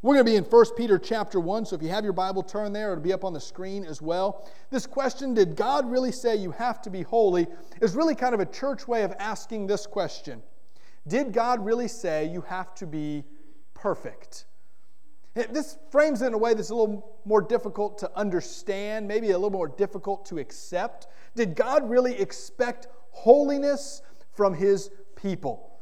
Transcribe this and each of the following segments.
We're going to be in 1 Peter chapter 1, so if you have your Bible, turn there. It'll be up on the screen as well. This question, did God really say you have to be holy, is really kind of a church way of asking this question Did God really say you have to be perfect? This frames it in a way that's a little more difficult to understand, maybe a little more difficult to accept. Did God really expect holiness from his people?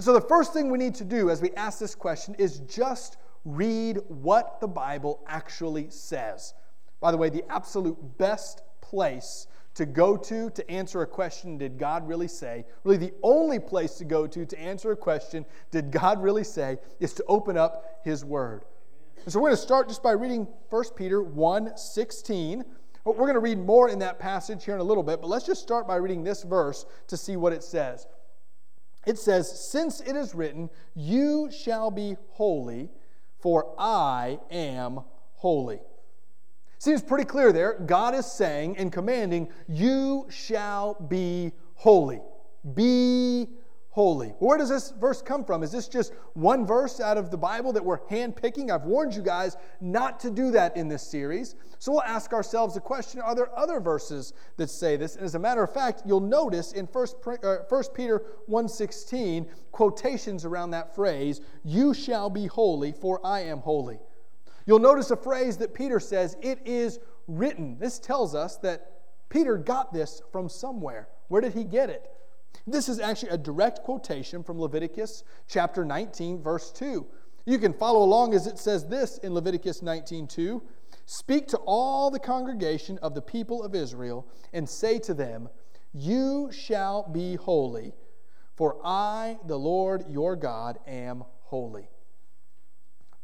So, the first thing we need to do as we ask this question is just read what the Bible actually says. By the way, the absolute best place to go to to answer a question, did God really say? Really, the only place to go to to answer a question, did God really say, is to open up His Word. And so we're going to start just by reading 1 Peter 1 16. We're going to read more in that passage here in a little bit, but let's just start by reading this verse to see what it says. It says, Since it is written, You shall be holy for I am holy. Seems pretty clear there. God is saying and commanding, You shall be holy. Be holy. Where does this verse come from? Is this just one verse out of the Bible that we're handpicking? I've warned you guys not to do that in this series. So we'll ask ourselves the question are there other verses that say this? And as a matter of fact, you'll notice in 1 uh, Peter 1:16 quotations around that phrase, "You shall be holy, for I am holy." You'll notice a phrase that Peter says, "It is written." This tells us that Peter got this from somewhere. Where did he get it? This is actually a direct quotation from Leviticus chapter 19, verse 2. You can follow along as it says this in Leviticus 19, 2. Speak to all the congregation of the people of Israel and say to them, You shall be holy, for I, the Lord your God, am holy.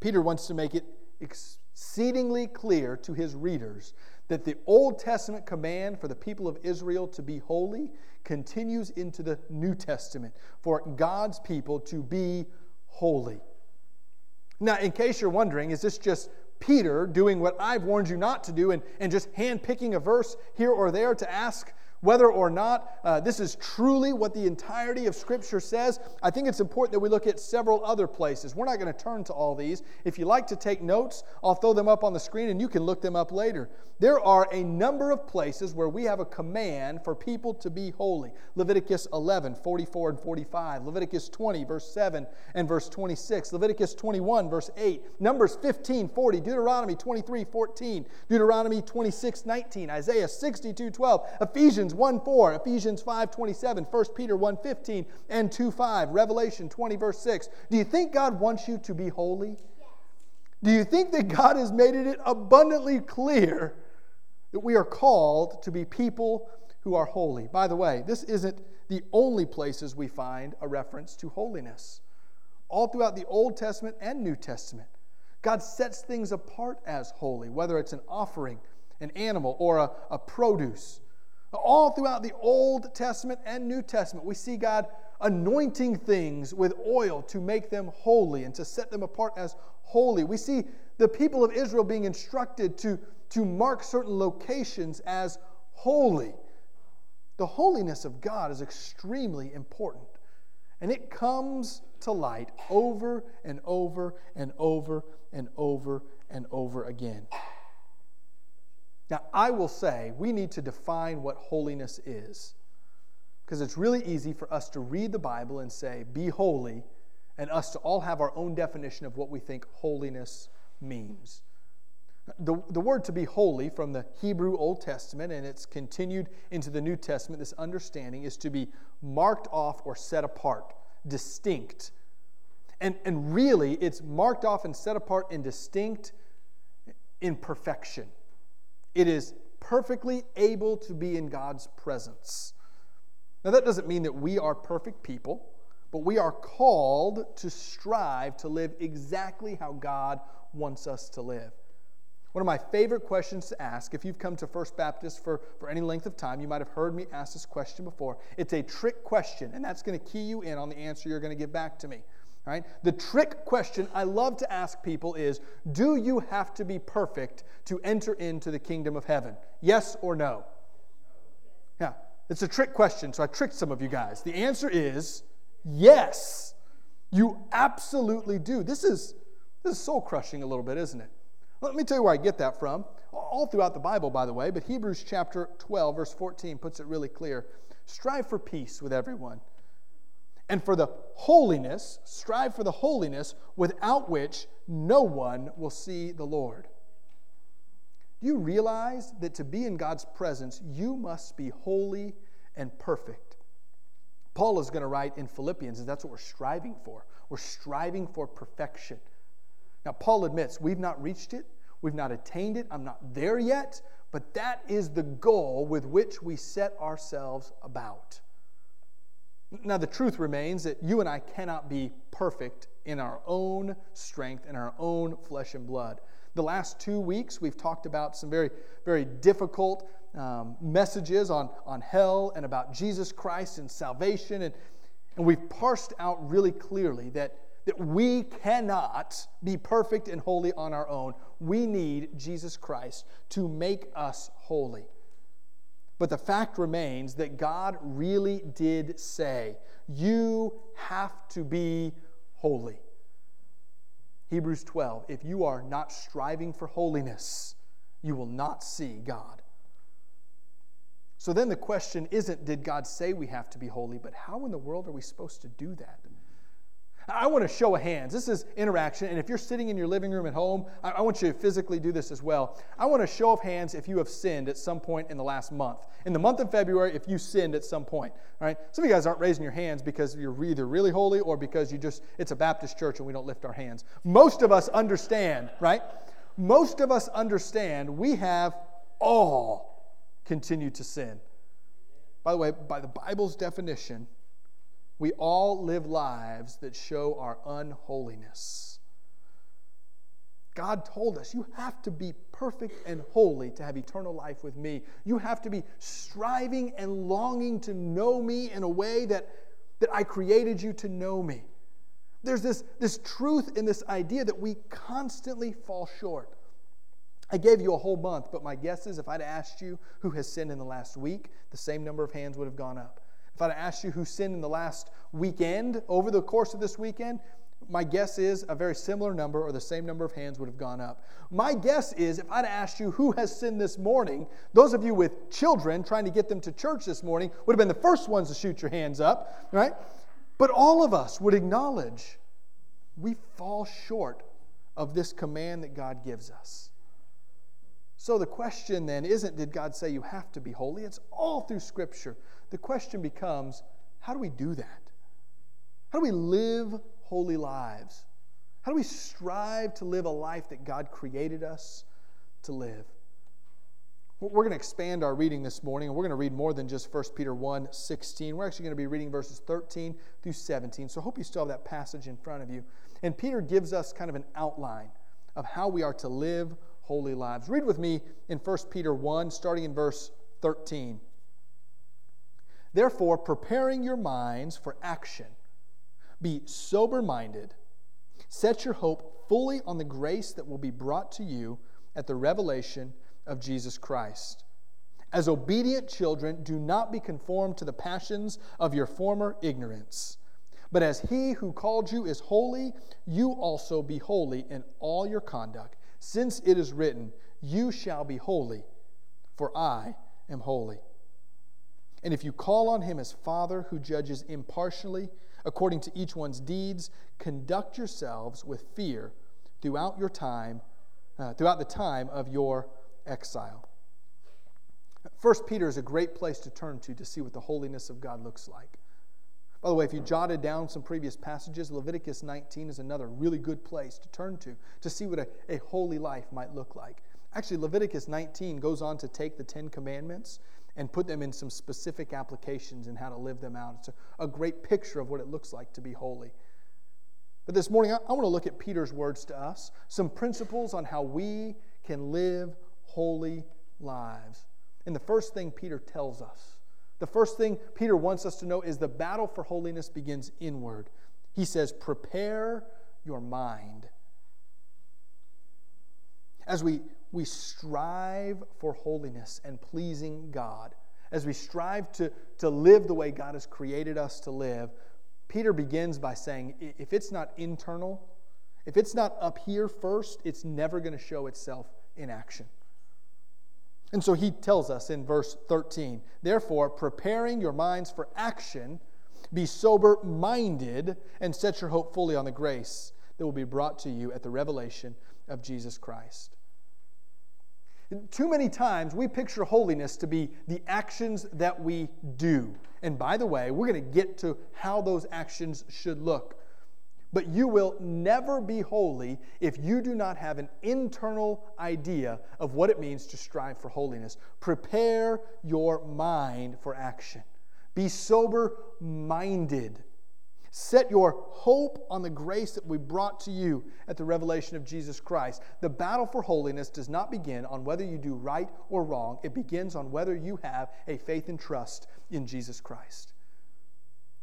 Peter wants to make it exceedingly clear to his readers that the Old Testament command for the people of Israel to be holy continues into the New Testament for God's people to be holy. Now, in case you're wondering, is this just Peter doing what I've warned you not to do and, and just handpicking a verse here or there to ask whether or not uh, this is truly what the entirety of Scripture says, I think it's important that we look at several other places. We're not going to turn to all these. If you like to take notes, I'll throw them up on the screen and you can look them up later. There are a number of places where we have a command for people to be holy. Leviticus 11, 44 and 45. Leviticus 20, verse 7 and verse 26. Leviticus 21, verse 8. Numbers 15, 40. Deuteronomy 23, 14. Deuteronomy 26, 19. Isaiah 62, 12. Ephesians Ephesians 1 4, Ephesians 5 27, 1 Peter 1 15, and 2 5, Revelation 20, verse 6. Do you think God wants you to be holy? Yes. Do you think that God has made it abundantly clear that we are called to be people who are holy? By the way, this isn't the only places we find a reference to holiness. All throughout the Old Testament and New Testament, God sets things apart as holy, whether it's an offering, an animal, or a, a produce. All throughout the Old Testament and New Testament, we see God anointing things with oil to make them holy and to set them apart as holy. We see the people of Israel being instructed to, to mark certain locations as holy. The holiness of God is extremely important, and it comes to light over and over and over and over and over again. Now, I will say we need to define what holiness is. Because it's really easy for us to read the Bible and say, be holy, and us to all have our own definition of what we think holiness means. The, the word to be holy from the Hebrew Old Testament, and it's continued into the New Testament, this understanding is to be marked off or set apart, distinct. And, and really, it's marked off and set apart and distinct in perfection. It is perfectly able to be in God's presence. Now, that doesn't mean that we are perfect people, but we are called to strive to live exactly how God wants us to live. One of my favorite questions to ask, if you've come to First Baptist for, for any length of time, you might have heard me ask this question before. It's a trick question, and that's going to key you in on the answer you're going to give back to me. Right? The trick question I love to ask people is Do you have to be perfect to enter into the kingdom of heaven? Yes or no? Yeah, it's a trick question, so I tricked some of you guys. The answer is yes. You absolutely do. This is, This is soul crushing a little bit, isn't it? Let me tell you where I get that from. All throughout the Bible, by the way, but Hebrews chapter 12, verse 14 puts it really clear. Strive for peace with everyone. And for the holiness, strive for the holiness without which no one will see the Lord. Do you realize that to be in God's presence, you must be holy and perfect? Paul is going to write in Philippians, and that's what we're striving for. We're striving for perfection. Now, Paul admits we've not reached it, we've not attained it, I'm not there yet, but that is the goal with which we set ourselves about. Now, the truth remains that you and I cannot be perfect in our own strength, in our own flesh and blood. The last two weeks, we've talked about some very, very difficult um, messages on, on hell and about Jesus Christ and salvation. And, and we've parsed out really clearly that that we cannot be perfect and holy on our own. We need Jesus Christ to make us holy. But the fact remains that God really did say, You have to be holy. Hebrews 12, if you are not striving for holiness, you will not see God. So then the question isn't, did God say we have to be holy, but how in the world are we supposed to do that? I want to show of hands. This is interaction. And if you're sitting in your living room at home, I, I, want you to physically do this as well. I want to show of hands if you have sinned at some point in the last month. In the month of February, if you sinned at some point. All right? Some of you guys aren't raising your hands because you're either really holy or because you just, it's a Baptist church and we don't lift our hands. Most of us understand, right? Most of us understand we have all continued to sin. By the way, by the Bible's definition, we all live lives that show our unholiness. God told us, you have to be perfect and holy to have eternal life with me. You have to be striving and longing to know me in a way that, that I created you to know me. There's this, this truth in this idea that we constantly fall short. I gave you a whole month, but my guess is if I'd asked you who has sinned in the last week, the same number of hands would have gone up. If I'd asked you who sinned in the last weekend, over the course of this weekend, my guess is a very similar number or the same number of hands would have gone up. My guess is if I'd asked you who has sinned this morning, those of you with children trying to get them to church this morning would have been the first ones to shoot your hands up, right? But all of us would acknowledge we fall short of this command that God gives us. So the question then isn't did God say you have to be holy? It's all through Scripture. The question becomes how do we do that? How do we live holy lives? How do we strive to live a life that God created us to live? We're going to expand our reading this morning, and we're going to read more than just 1 Peter 1 16. We're actually going to be reading verses 13 through 17. So I hope you still have that passage in front of you. And Peter gives us kind of an outline of how we are to live holy lives. Read with me in 1 Peter 1, starting in verse 13. Therefore, preparing your minds for action, be sober minded. Set your hope fully on the grace that will be brought to you at the revelation of Jesus Christ. As obedient children, do not be conformed to the passions of your former ignorance. But as he who called you is holy, you also be holy in all your conduct since it is written, You shall be holy, for I am holy. And if you call on him as Father who judges impartially according to each one's deeds, conduct yourselves with fear throughout your time, uh, throughout the time of your exile. First Peter is a great place to turn to to see what the holiness of God looks like. By the way, if you jotted down some previous passages, Leviticus 19 is another really good place to turn to to see what a, a holy life might look like. Actually, Leviticus 19 goes on to take the Ten Commandments and put them in some specific applications and how to live them out. It's a, a, great picture of what it looks like to be holy. But this morning, I, I want to look at Peter's words to us, some principles on how we can live holy lives. And the first thing Peter tells us the first thing Peter wants us to know is the battle for holiness begins inward. He says, Prepare your mind. As we, we strive for holiness and pleasing God, as we strive to, to live the way God has created us to live, Peter begins by saying, if it's not internal, If it's not up here first, it's never going to show itself in action. And so he tells us in verse 13, therefore, preparing your minds for action, be sober minded, and set your hope fully on the grace that will be brought to you at the revelation of Jesus Christ. Too many times we picture holiness to be the actions that we do. And by the way, we're going to get to how those actions should look. But you will never be holy if you do not have an internal idea of what it means to strive for holiness. Prepare your mind for action. Be sober minded. Set your hope on the grace that we brought to you at the revelation of Jesus Christ. The battle for holiness does not begin on whether you do right or wrong, it begins on whether you have a faith and trust in Jesus Christ.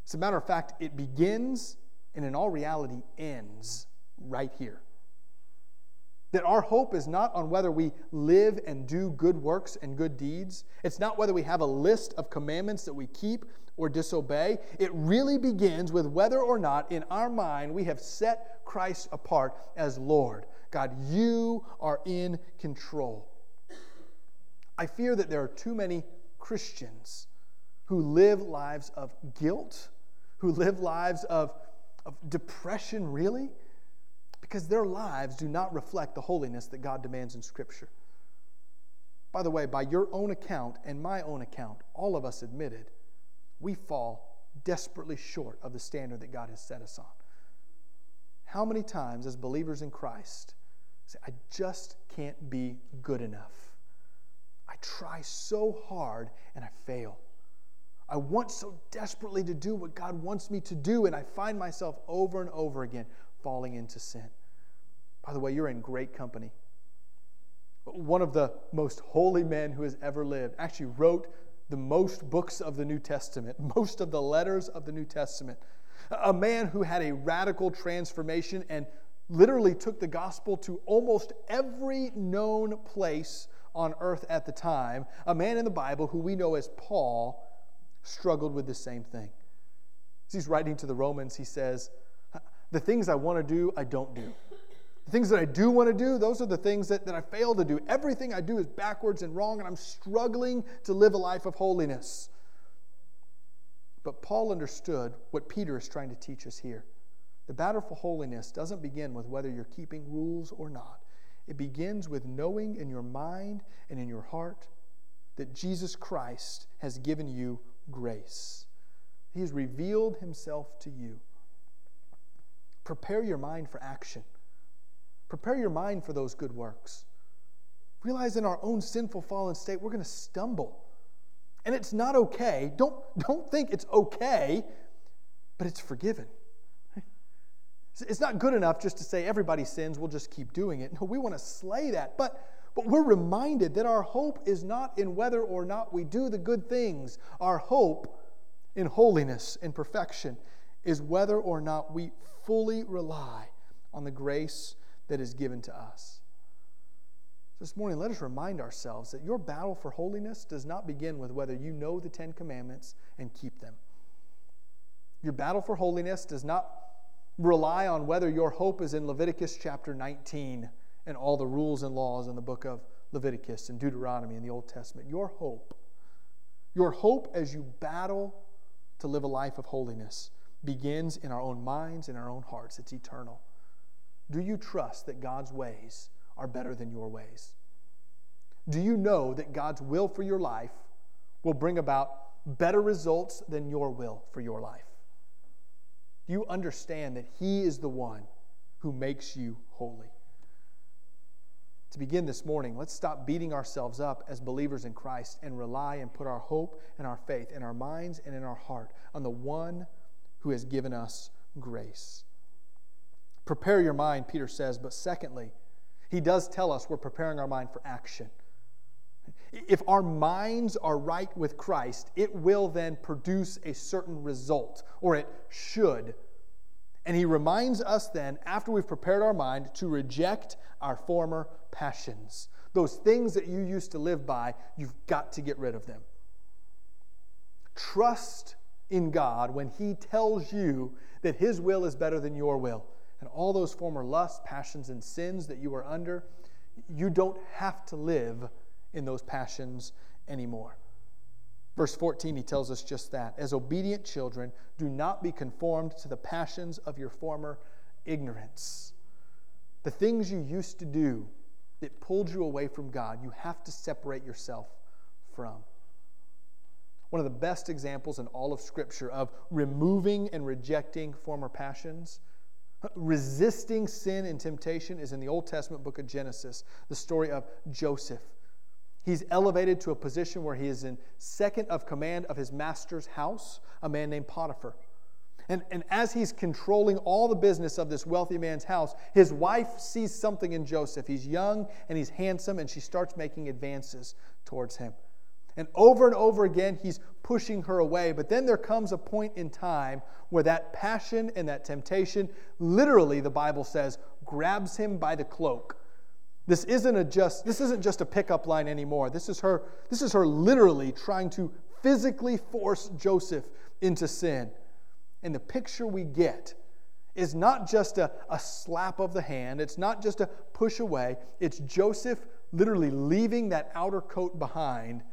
As a matter of fact, it begins and in all reality ends right here. That our hope is not on whether we live and do good works and good deeds. It's not whether we have a list of commandments that we keep or disobey. It really begins with whether or not in our mind we have set Christ apart as Lord. God, you are in control. I fear that there are too many Christians who live lives of guilt, who live lives of, of depression, really, because their lives do not reflect the holiness that God demands in Scripture. By the way, by your own account and my own account, all of us admitted we fall desperately short of the standard that God has set us on. How many times, as believers in Christ, say, I just can't be good enough? I try so hard and I fail. I want so desperately to do what God wants me to do, and I find myself over and over again falling into sin. By the way, you're in great company. One of the most holy men who has ever lived actually wrote the most books of the New Testament, most of the letters of the New Testament. A man who had a radical transformation and literally took the gospel to almost every known place on earth at the time. A man in the Bible who we know as Paul struggled with the same thing. As he's writing to the Romans, he says, The things I want to do, I don't do. The things that I do want to do, those are the things that, that I fail to do. Everything I do is backwards and wrong, and I'm struggling to live a life of holiness. But Paul understood what Peter is trying to teach us here. The battle for holiness doesn't begin with whether you're keeping rules or not. It begins with knowing in your mind and in your heart that Jesus Christ has given you grace. He has revealed himself to you. Prepare your mind for action. Prepare your mind for those good works. Realize in our own sinful, fallen state, we're going to stumble. And it's not okay. Don't, don't think it's okay, but it's forgiven. It's not good enough just to say everybody sins, we'll just keep doing it. No, we want to slay that. But, but we're reminded that our hope is not in whether or not we do the good things. Our hope in holiness and perfection is whether or not we fully rely on the grace that is given to us. This morning, let us remind ourselves that your battle for holiness does not begin with whether you know the Ten Commandments and keep them. Your battle for holiness does not rely on whether your hope is in Leviticus chapter 19 and all the rules and laws in the book of Leviticus and Deuteronomy in the Old Testament. Your hope, your hope as you battle to live a life of holiness, begins in our own minds, in our own hearts. It's eternal. Do you trust that God's ways are better than your ways? Do you know that God's will for your life will bring about better results than your will for your life? Do you understand that He is the one who makes you holy? To begin this morning, let's stop beating ourselves up as believers in Christ and rely and put our hope and our faith in our minds and in our heart on the one who has given us grace. Prepare your mind, Peter says, but secondly, he does tell us we're preparing our mind for action. If our minds are right with Christ, it will then produce a certain result, or it should. And he reminds us then, after we've prepared our mind, to reject our former passions. Those things that you used to live by, you've got to get rid of them. Trust in God when he tells you that his will is better than your will and all those former lusts, passions, and sins that you are under, you don't have to live in those passions anymore. Verse 14, he tells us just that. As obedient children, do not be conformed to the passions of your former ignorance. The things you used to do that pulled you away from God, you have to separate yourself from. One of the best examples in all of Scripture of removing and rejecting former passions, resisting sin and temptation, is in the Old Testament book of Genesis, the story of Joseph. He's elevated to a position where he is in second of command of his master's house, a man named Potiphar. And, and as he's controlling all the business of this wealthy man's house, his wife sees something in Joseph. He's young and he's handsome, and she starts making advances towards him. And over and over again, he's pushing her away. But then there comes a point in time where that passion and that temptation, literally, the Bible says, grabs him by the cloak this isn't a just this isn't just a pickup line anymore. This is her this is her literally trying to physically force Joseph into sin. And the picture we get is not just a, a slap of the hand, it's not just a push away, it's Joseph literally leaving that outer coat behind.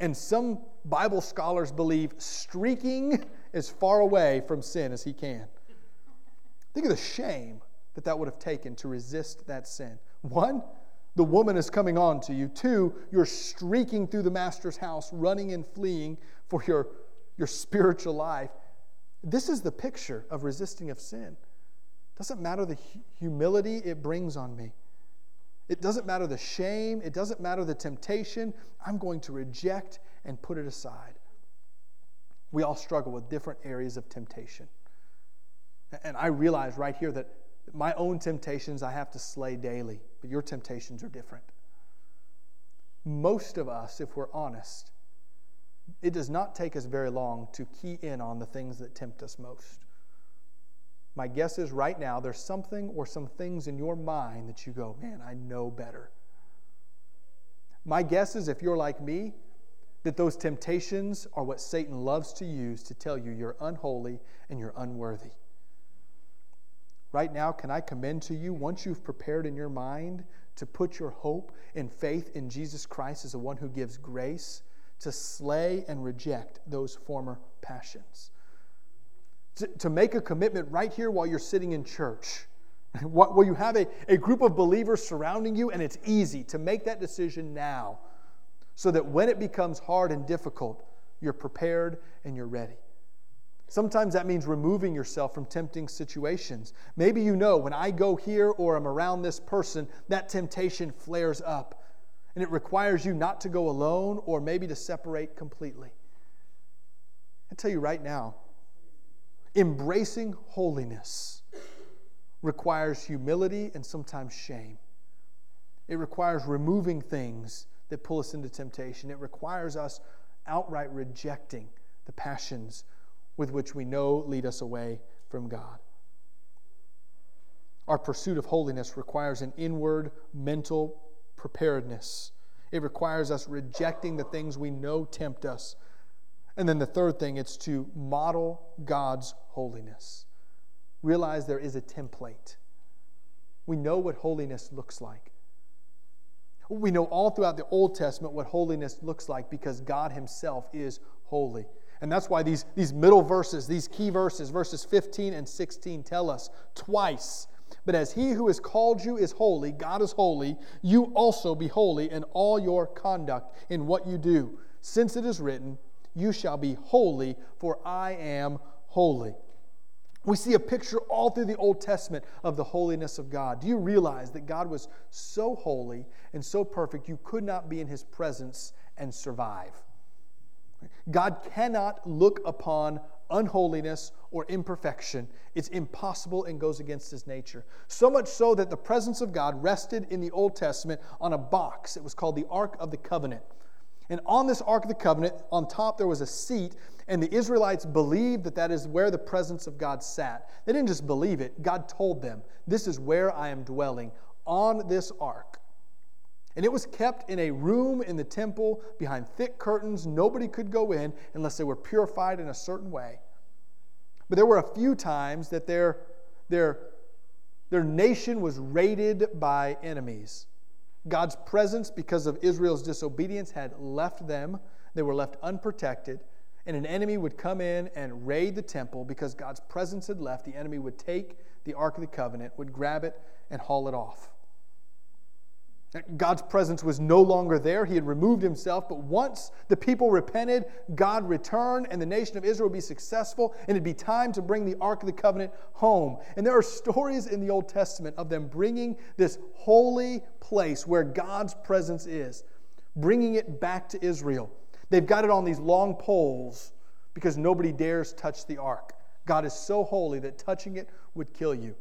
And some Bible scholars believe streaking as far away from sin as he can. Think of the shame that that would have taken to resist that sin. One, the woman is coming on to you. Two, you're streaking through the master's house, running and fleeing for your, your spiritual life. This is the picture of resisting of sin. Doesn't matter the humility it brings on me. It doesn't matter the shame. It doesn't matter the temptation. I'm going to reject and put it aside. We all struggle with different areas of temptation. And I realize right here that my own temptations I have to slay daily, but your temptations are different. Most of us, if we're honest, it does not take us very long to key in on the things that tempt us most. My guess is right now there's something or some things in your mind that you go, man, I know better. My guess is if you're like me, that those temptations are what Satan loves to use to tell you you're unholy and you're unworthy. Right now, can I commend to you, once you've prepared in your mind to put your hope and faith in Jesus Christ as the one who gives grace, to slay and reject those former passions. To, to make a commitment right here while you're sitting in church, where you have a, a group of believers surrounding you, and it's easy to make that decision now so that when it becomes hard and difficult, you're prepared and you're ready. Sometimes that means removing yourself from tempting situations. Maybe you know when I go here or I'm around this person, that temptation flares up. And it requires you not to go alone or maybe to separate completely. I tell you right now, embracing holiness requires humility and sometimes shame. It requires removing things that pull us into temptation. It requires us outright rejecting the passions with which we know lead us away from God. Our pursuit of holiness requires an inward mental preparedness. It requires us rejecting the things we know tempt us. And then the third thing, it's to model God's holiness. Realize there is a template. We know what holiness looks like. We know all throughout the Old Testament what holiness looks like because God Himself is holy. And that's why these, these middle verses, these key verses, verses 15 and 16, tell us twice. But as he who has called you is holy, God is holy, you also be holy in all your conduct, in what you do. Since it is written, You shall be holy, for I am holy. We see a picture all through the Old Testament of the holiness of God. Do you realize that God was so holy and so perfect, you could not be in his presence and survive? God cannot look upon unholiness or imperfection. It's impossible and goes against his nature. So much so that the presence of God rested in the Old Testament on a box. It was called the Ark of the Covenant. And on this Ark of the Covenant, on top there was a seat, and the Israelites believed that that is where the presence of God sat. They didn't just believe it, God told them, This is where I am dwelling, on this ark. And it was kept in a room in the temple behind thick curtains. Nobody could go in unless they were purified in a certain way. But there were a few times that their, their Their nation was raided by enemies. God's presence, because of Israel's disobedience, had left them. They were left unprotected. And an enemy would come in and raid the temple because God's presence had left. The enemy would take the Ark of the Covenant, would grab it, and haul it off. God's presence was no longer there. He had removed himself. But once the people repented, God returned, and the nation of Israel would be successful, and it'd be time to bring the Ark of the Covenant home. And there are stories in the Old Testament of them bringing this holy place where God's presence is, bringing it back to Israel. They've got it on these long poles because nobody dares touch the Ark. God is so holy that touching it would kill you.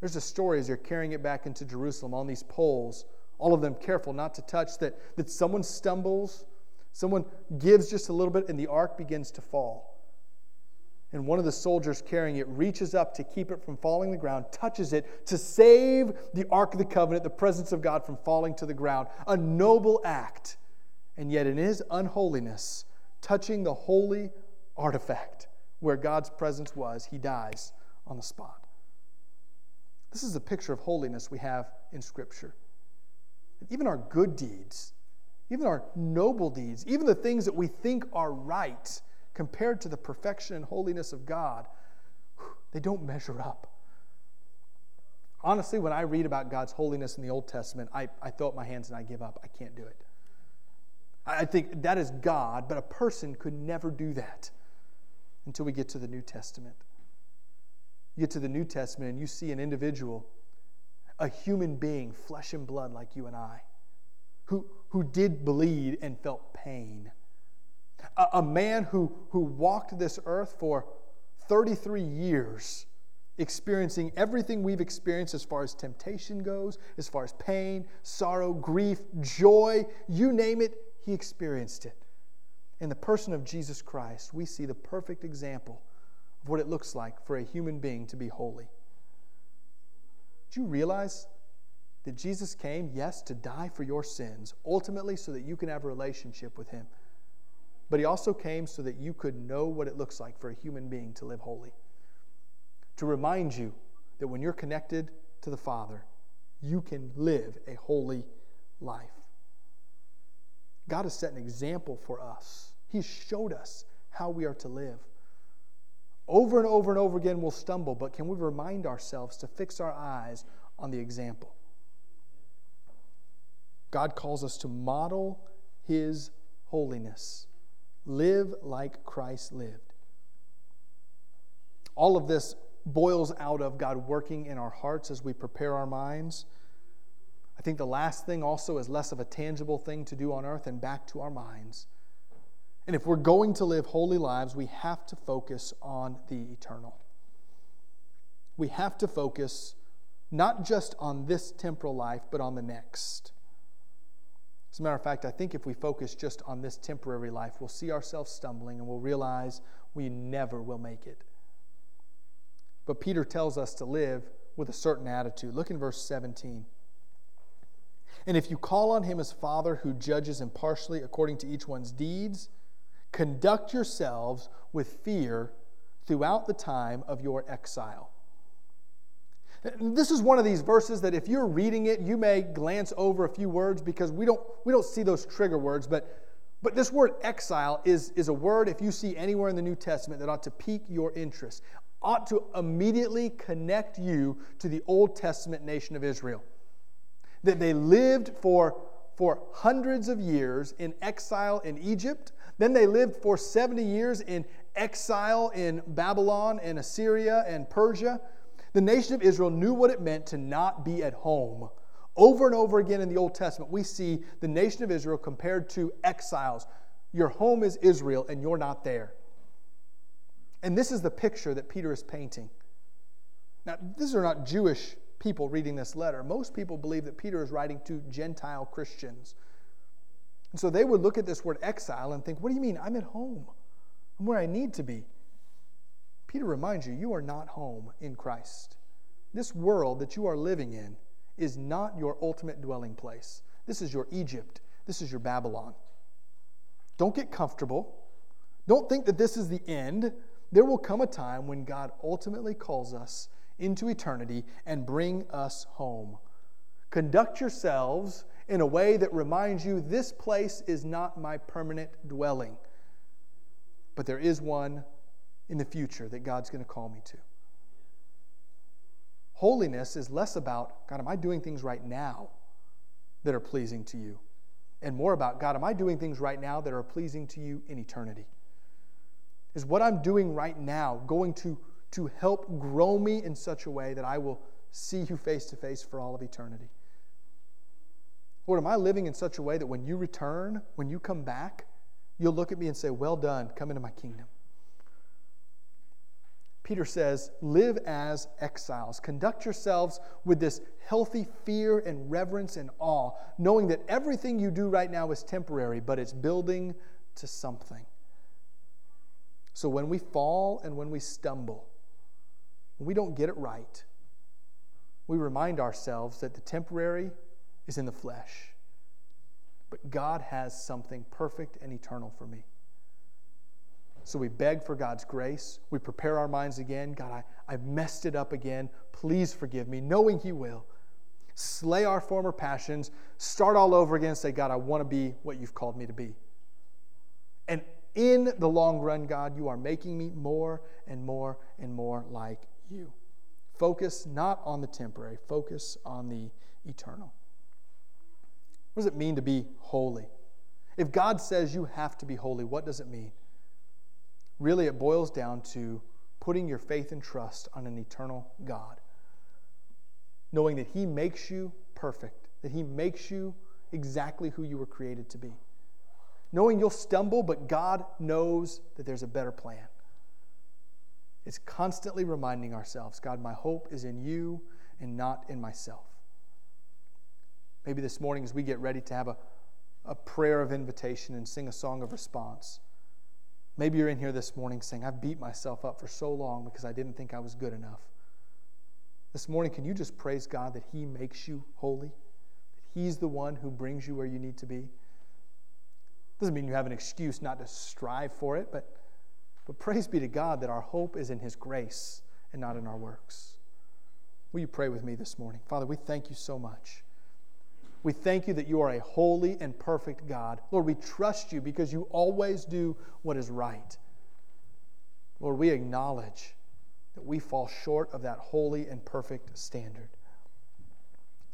There's a story as they're carrying it back into Jerusalem on these poles, all of them careful not to touch, that, that someone stumbles, someone gives just a little bit, and the ark begins to fall. And one of the soldiers carrying it reaches up to keep it from falling to the ground, touches it to save the Ark of the Covenant, the presence of God, from falling to the ground. A noble act. And yet, in his unholiness, touching the holy artifact where God's presence was, he dies on the spot. This is the picture of holiness we have in Scripture. Even our good deeds, even our noble deeds, even the things that we think are right compared to the perfection and holiness of God, they don't measure up. Honestly, when I read about God's holiness in the Old Testament, I, I throw up my hands and I give up. I can't do it. I think that is God, but a person could never do that until we get to the New Testament. You get to the New Testament and you see an individual, a human being, flesh and blood like you and I, who, who did bleed and felt pain. A, a man who, who walked this earth for 33 years, experiencing everything we've experienced as far as temptation goes, as far as pain, sorrow, grief, joy, you name it, he experienced it. In the person of Jesus Christ, we see the perfect example of what it looks like for a human being to be holy. Do you realize that Jesus came, yes, to die for your sins, ultimately so that you can have a relationship with Him? But He also came so that you could know what it looks like for a human being to live holy. To remind you that when you're connected to the Father, you can live a holy life. God has set an example for us. He showed us how we are to live. Over and over and over again, we'll stumble, but can we remind ourselves to fix our eyes on the example? God calls us to model His holiness, live like Christ lived. All of this boils out of God working in our hearts as we prepare our minds. I think the last thing also is less of a tangible thing to do on earth and back to our minds. And if we're going to live holy lives, we have to focus on the eternal. We have to focus not just on this temporal life, but on the next. As a matter of fact, I think if we focus just on this temporary life, we'll see ourselves stumbling and we'll realize we never will make it. But Peter tells us to live with a certain attitude. Look in verse 17. And if you call on him as Father who judges impartially according to each one's deeds, Conduct yourselves with fear throughout the time of your exile. This is one of these verses that if you're reading it, you may glance over a few words because we don't, we don't see those trigger words. But, but this word exile is, is a word, if you see anywhere in the New Testament, that ought to pique your interest, ought to immediately connect you to the Old Testament nation of Israel. That they lived for, for hundreds of years in exile in Egypt then they lived for 70 years in exile in Babylon and Assyria and Persia. The nation of Israel knew what it meant to not be at home. Over and over again in the Old Testament, we see the nation of Israel compared to exiles. Your home is Israel, and you're not there. And this is the picture that Peter is painting. Now, these are not Jewish people reading this letter. Most people believe that Peter is writing to Gentile Christians and so they would look at this word exile and think, what do you mean? I'm at home. I'm where I need to be. Peter reminds you, you are not home in Christ. This world that you are living in is not your ultimate dwelling place. This is your Egypt. This is your Babylon. Don't get comfortable. Don't think that this is the end. There will come a time when God ultimately calls us into eternity and bring us home. Conduct yourselves in a way that reminds you this place is not my permanent dwelling, but there is one in the future that God's going to call me to. Holiness is less about, God, am I doing things right now that are pleasing to you? And more about, God, am I doing things right now that are pleasing to you in eternity? Is what I'm doing right now going to, to help grow me in such a way that I will see you face to face for all of eternity? Lord, am I living in such a way that when you return, when you come back, you'll look at me and say, Well done, come into my kingdom? Peter says, live as exiles. Conduct yourselves with this healthy fear and reverence and awe, knowing that everything you do right now is temporary, but it's building to something. So when we fall and when we stumble, when we don't get it right, we remind ourselves that the temporary is in the flesh, but God has something perfect and eternal for me. So we beg for God's grace. We prepare our minds again. God, I, I messed it up again. Please forgive me, knowing He will. Slay our former passions, start all over again, say, God, I want to be what you've called me to be. And in the long run, God, you are making me more and more and more like you. Focus not on the temporary, focus on the eternal. What does it mean to be holy? If God says you have to be holy, what does it mean? Really, it boils down to putting your faith and trust on an eternal God, knowing that He makes you perfect, that He makes you exactly who you were created to be. Knowing you'll stumble, but God knows that there's a better plan. It's constantly reminding ourselves God, my hope is in you and not in myself. Maybe this morning, as we get ready to have a, a prayer of invitation and sing a song of response, Maybe you're in here this morning saying, I've beat myself up for so long because I didn't think I was good enough. This morning, can you just praise God that He makes you holy? That He's the one who brings you where you need to be? Doesn't mean you have an excuse not to strive for it, but, but praise be to God that our hope is in His grace and not in our works. Will you pray with me this morning? Father, we thank you so much. We thank you that you are a holy and perfect God. Lord, we trust you because you always do what is right. Lord, we acknowledge that we fall short of that holy and perfect standard.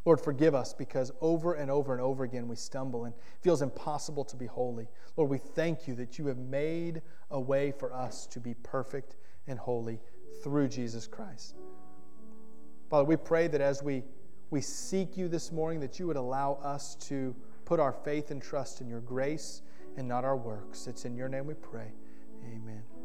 Lord, forgive us because over and over and over again we stumble and it feels impossible to be holy. Lord, we thank you that you have made a way for us to be perfect and holy through Jesus Christ. Father, we pray that as we we seek you this morning that you would allow us to put our faith and trust in your grace and not our works. It's in your name we pray. Amen.